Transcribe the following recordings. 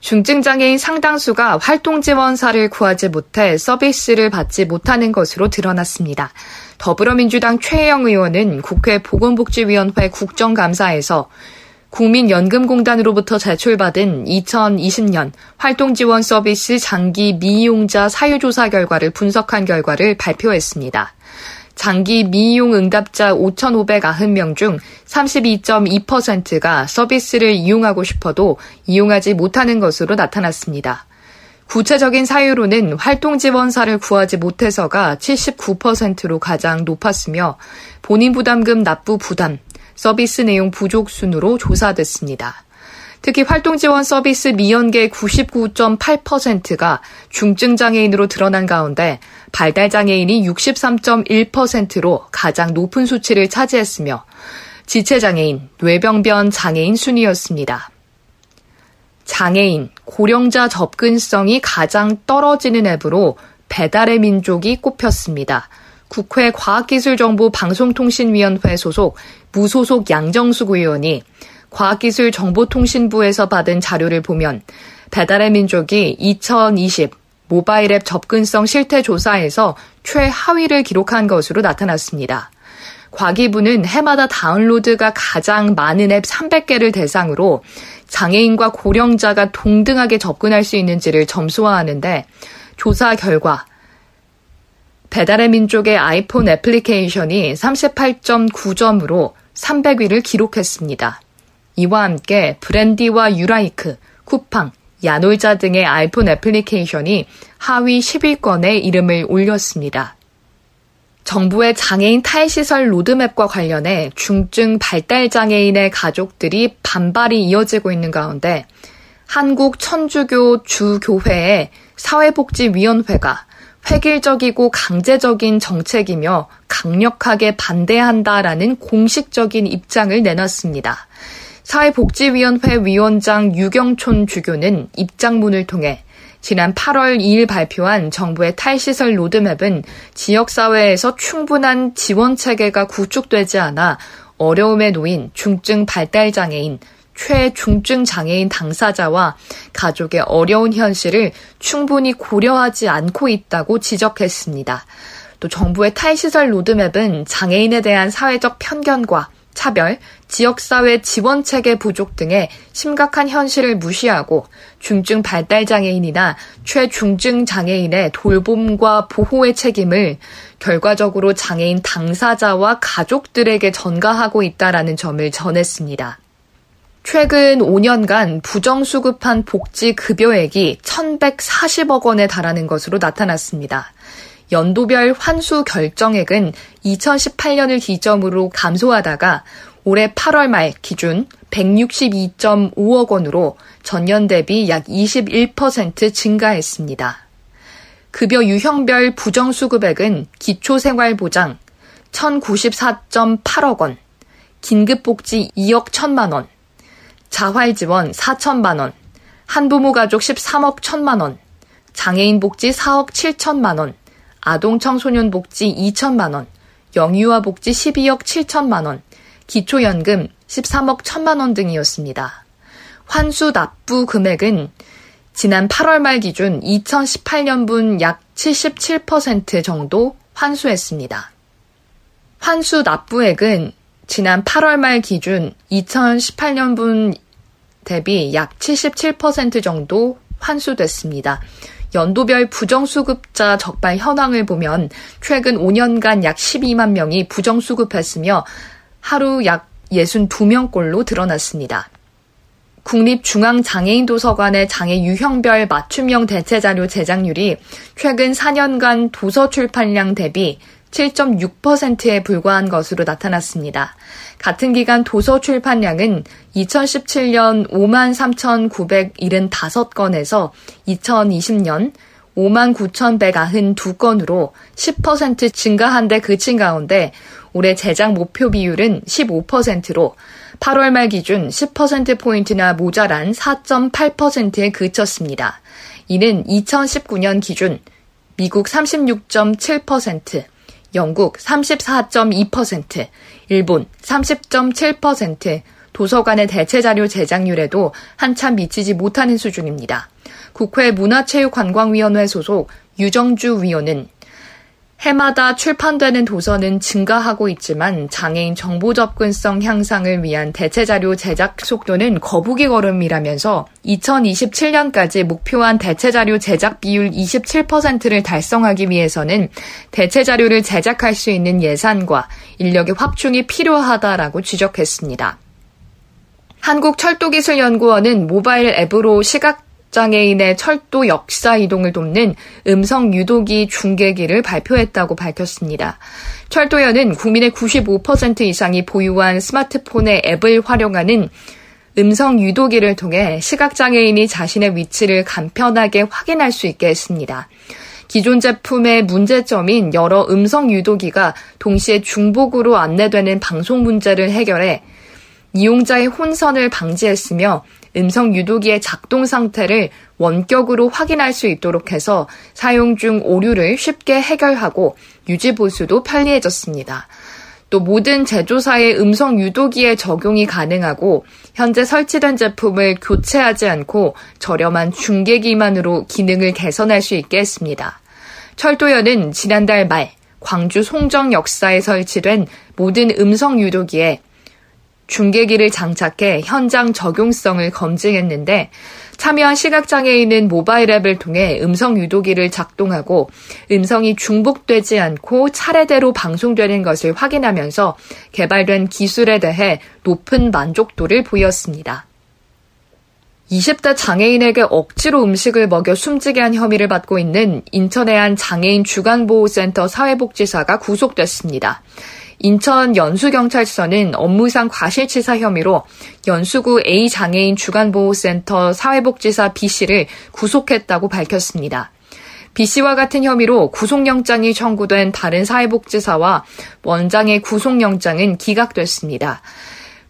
중증장애인 상당수가 활동 지원사를 구하지 못해 서비스를 받지 못하는 것으로 드러났습니다. 더불어민주당 최혜영 의원은 국회 보건복지위원회 국정감사에서 국민연금공단으로부터 제출받은 2020년 활동지원 서비스 장기 미이용자 사유조사 결과를 분석한 결과를 발표했습니다. 장기 미용 응답자 5,590명 중 32.2%가 서비스를 이용하고 싶어도 이용하지 못하는 것으로 나타났습니다. 구체적인 사유로는 활동 지원사를 구하지 못해서가 79%로 가장 높았으며 본인 부담금 납부 부담, 서비스 내용 부족 순으로 조사됐습니다. 특히 활동지원 서비스 미연계 99.8%가 중증장애인으로 드러난 가운데 발달장애인이 63.1%로 가장 높은 수치를 차지했으며 지체장애인, 뇌병변 장애인 순이었습니다. 장애인, 고령자 접근성이 가장 떨어지는 앱으로 배달의 민족이 꼽혔습니다. 국회 과학기술정보방송통신위원회 소속 무소속 양정숙 의원이 과학기술정보통신부에서 받은 자료를 보면 배달의 민족이 2020 모바일 앱 접근성 실태 조사에서 최하위를 기록한 것으로 나타났습니다. 과기부는 해마다 다운로드가 가장 많은 앱 300개를 대상으로 장애인과 고령자가 동등하게 접근할 수 있는지를 점수화하는데 조사 결과 배달의 민족의 아이폰 애플리케이션이 38.9점으로 300위를 기록했습니다. 이와 함께 브랜디와 유라이크, 쿠팡, 야놀자 등의 아이폰 애플리케이션이 하위 10위권에 이름을 올렸습니다. 정부의 장애인 탈시설 로드맵과 관련해 중증 발달장애인의 가족들이 반발이 이어지고 있는 가운데 한국 천주교 주교회의 사회복지위원회가 획일적이고 강제적인 정책이며 강력하게 반대한다라는 공식적인 입장을 내놨습니다. 사회복지위원회 위원장 유경촌 주교는 입장문을 통해 지난 8월 2일 발표한 정부의 탈시설 로드맵은 지역사회에서 충분한 지원 체계가 구축되지 않아 어려움에 놓인 중증 발달장애인, 최중증 장애인 당사자와 가족의 어려운 현실을 충분히 고려하지 않고 있다고 지적했습니다. 또 정부의 탈시설 로드맵은 장애인에 대한 사회적 편견과 차별, 지역사회 지원체계 부족 등의 심각한 현실을 무시하고 중증 발달장애인이나 최중증 장애인의 돌봄과 보호의 책임을 결과적으로 장애인 당사자와 가족들에게 전가하고 있다라는 점을 전했습니다. 최근 5년간 부정수급한 복지 급여액이 1,140억 원에 달하는 것으로 나타났습니다. 연도별 환수 결정액은 2018년을 기점으로 감소하다가 올해 8월 말 기준 162.5억 원으로 전년 대비 약 21% 증가했습니다. 급여 유형별 부정수급액은 기초생활보장 1,094.8억 원, 긴급복지 2억 1천만 원, 자활지원 4천만 원, 한부모 가족 13억 1천만 원, 장애인 복지 4억 7천만 원, 아동 청소년 복지 2천만 원, 영유아 복지 12억 7천만 원, 기초연금 13억 1천만 원 등이었습니다. 환수 납부 금액은 지난 8월 말 기준 2018년분 약 77% 정도 환수했습니다. 환수 납부액은 지난 8월 말 기준 2018년분 대비 약 77% 정도 환수됐습니다. 연도별 부정수급자 적발 현황을 보면 최근 5년간 약 12만 명이 부정수급했으며 하루 약 62명꼴로 드러났습니다. 국립중앙장애인도서관의 장애 유형별 맞춤형 대체자료 제작률이 최근 4년간 도서 출판량 대비 7.6%에 불과한 것으로 나타났습니다. 같은 기간 도서 출판량은 2017년 53,975건에서 2020년 5만 9,192건으로 10% 증가한 데 그친 가운데 올해 제작 목표 비율은 15%로 8월 말 기준 10%포인트나 모자란 4.8%에 그쳤습니다. 이는 2019년 기준 미국 36.7%, 영국 34.2%, 일본 30.7%, 도서관의 대체자료 제작률에도 한참 미치지 못하는 수준입니다. 국회 문화체육관광위원회 소속 유정주 위원은 해마다 출판되는 도서는 증가하고 있지만 장애인 정보 접근성 향상을 위한 대체 자료 제작 속도는 거북이 걸음이라면서 2027년까지 목표한 대체 자료 제작 비율 27%를 달성하기 위해서는 대체 자료를 제작할 수 있는 예산과 인력의 확충이 필요하다라고 지적했습니다. 한국철도기술연구원은 모바일 앱으로 시각 장애인의 철도 역사 이동을 돕는 음성 유도기 중계기를 발표했다고 밝혔습니다. 철도연은 국민의 95% 이상이 보유한 스마트폰의 앱을 활용하는 음성 유도기를 통해 시각장애인이 자신의 위치를 간편하게 확인할 수 있게 했습니다. 기존 제품의 문제점인 여러 음성 유도기가 동시에 중복으로 안내되는 방송 문제를 해결해 이용자의 혼선을 방지했으며 음성 유도기의 작동 상태를 원격으로 확인할 수 있도록 해서 사용 중 오류를 쉽게 해결하고 유지 보수도 편리해졌습니다. 또 모든 제조사의 음성 유도기에 적용이 가능하고 현재 설치된 제품을 교체하지 않고 저렴한 중계기만으로 기능을 개선할 수 있게 했습니다. 철도연은 지난달 말 광주 송정 역사에 설치된 모든 음성 유도기에 중계기를 장착해 현장 적용성을 검증했는데 참여한 시각장애인은 모바일 앱을 통해 음성 유도기를 작동하고 음성이 중복되지 않고 차례대로 방송되는 것을 확인하면서 개발된 기술에 대해 높은 만족도를 보였습니다. 20대 장애인에게 억지로 음식을 먹여 숨지게 한 혐의를 받고 있는 인천의 한 장애인 주간보호센터 사회복지사가 구속됐습니다. 인천 연수경찰서는 업무상 과실치사 혐의로 연수구 A 장애인 주간보호센터 사회복지사 B씨를 구속했다고 밝혔습니다. B씨와 같은 혐의로 구속영장이 청구된 다른 사회복지사와 원장의 구속영장은 기각됐습니다.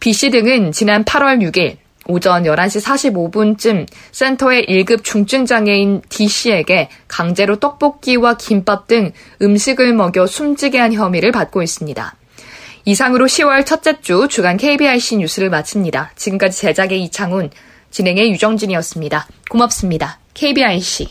B씨 등은 지난 8월 6일 오전 11시 45분쯤 센터의 1급 중증장애인 D씨에게 강제로 떡볶이와 김밥 등 음식을 먹여 숨지게 한 혐의를 받고 있습니다. 이상으로 10월 첫째 주 주간 KBRC 뉴스를 마칩니다. 지금까지 제작의 이창훈, 진행의 유정진이었습니다. 고맙습니다. KBRC.